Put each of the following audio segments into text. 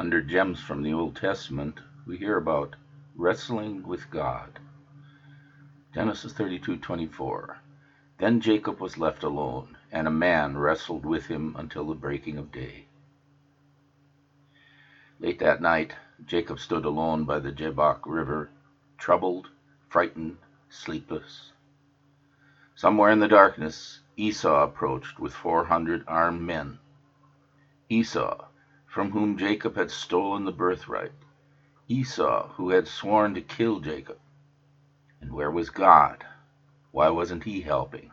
Under Gems from the Old Testament, we hear about wrestling with God. Genesis 32:24. Then Jacob was left alone, and a man wrestled with him until the breaking of day. Late that night, Jacob stood alone by the Jabbok River, troubled, frightened, sleepless. Somewhere in the darkness, Esau approached with four hundred armed men. Esau, from whom Jacob had stolen the birthright. Esau, who had sworn to kill Jacob. And where was God? Why wasn't he helping?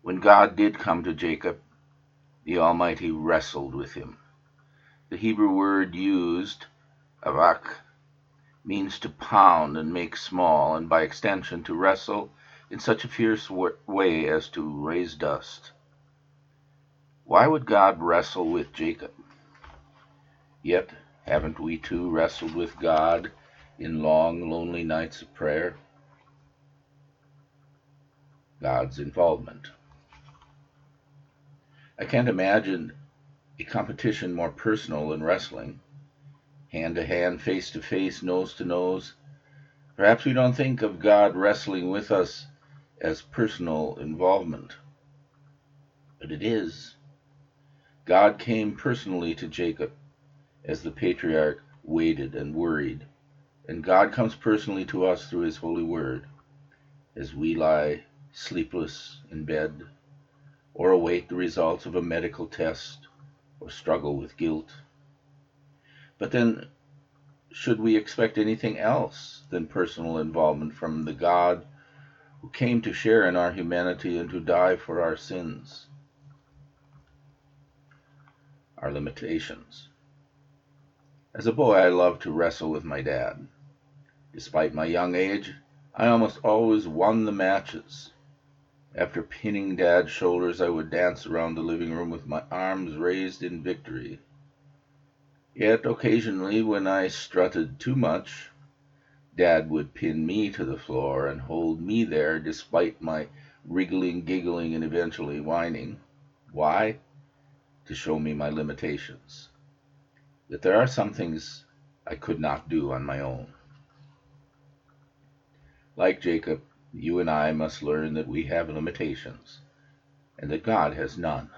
When God did come to Jacob, the Almighty wrestled with him. The Hebrew word used, avak, means to pound and make small, and by extension to wrestle in such a fierce way as to raise dust. Why would God wrestle with Jacob? Yet, haven't we too wrestled with God in long, lonely nights of prayer? God's involvement. I can't imagine a competition more personal than wrestling. Hand to hand, face to face, nose to nose. Perhaps we don't think of God wrestling with us as personal involvement. But it is. God came personally to Jacob as the patriarch waited and worried, and God comes personally to us through his holy word as we lie sleepless in bed or await the results of a medical test or struggle with guilt. But then, should we expect anything else than personal involvement from the God who came to share in our humanity and to die for our sins? Our limitations. As a boy, I loved to wrestle with my dad. Despite my young age, I almost always won the matches. After pinning Dad's shoulders, I would dance around the living room with my arms raised in victory. Yet occasionally, when I strutted too much, Dad would pin me to the floor and hold me there despite my wriggling, giggling, and eventually whining. Why? To show me my limitations. That there are some things I could not do on my own. Like Jacob, you and I must learn that we have limitations, and that God has none.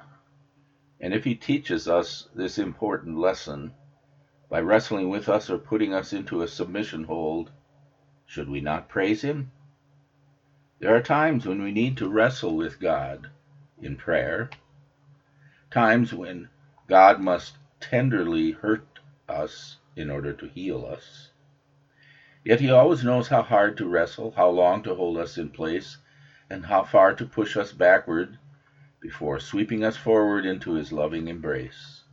And if He teaches us this important lesson by wrestling with us or putting us into a submission hold, should we not praise Him? There are times when we need to wrestle with God in prayer, times when God must tenderly hurt us in order to heal us. Yet he always knows how hard to wrestle, how long to hold us in place, and how far to push us backward before sweeping us forward into his loving embrace.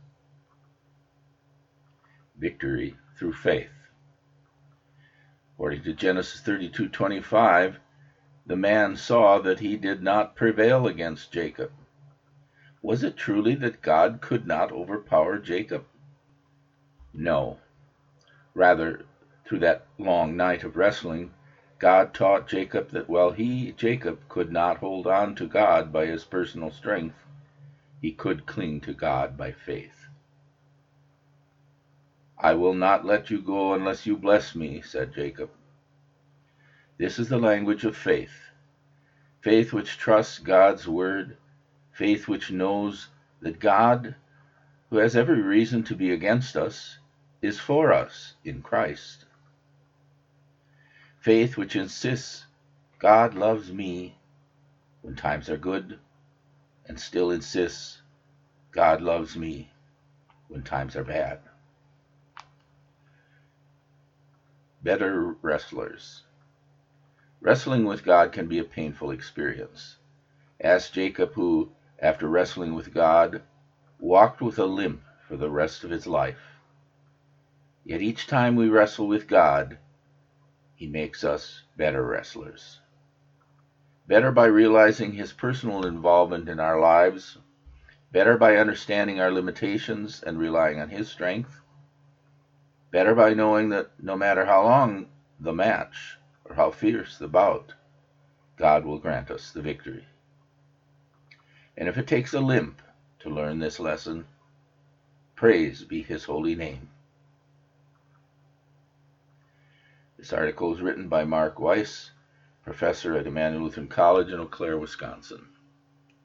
Victory through faith. According to Genesis 32:25, the man saw that he did not prevail against Jacob. Was it truly that God could not overpower Jacob? No. Rather, through that long night of wrestling, God taught Jacob that while he, Jacob, could not hold on to God by his personal strength, he could cling to God by faith. I will not let you go unless you bless me, said Jacob. This is the language of faith. Faith which trusts God's word, faith which knows that God, who has every reason to be against us, is for us in Christ. Faith which insists God loves me when times are good and still insists God loves me when times are bad. Better wrestlers. Wrestling with God can be a painful experience. Ask Jacob, who, after wrestling with God, walked with a limp for the rest of his life. Yet each time we wrestle with God, he makes us better wrestlers. Better by realizing His personal involvement in our lives, better by understanding our limitations and relying on His strength, better by knowing that no matter how long the match or how fierce the bout, God will grant us the victory. And if it takes a limp to learn this lesson, Praise be his holy name. This article is written by Mark Weiss, professor at Immanuel Lutheran College in Eau Claire, Wisconsin.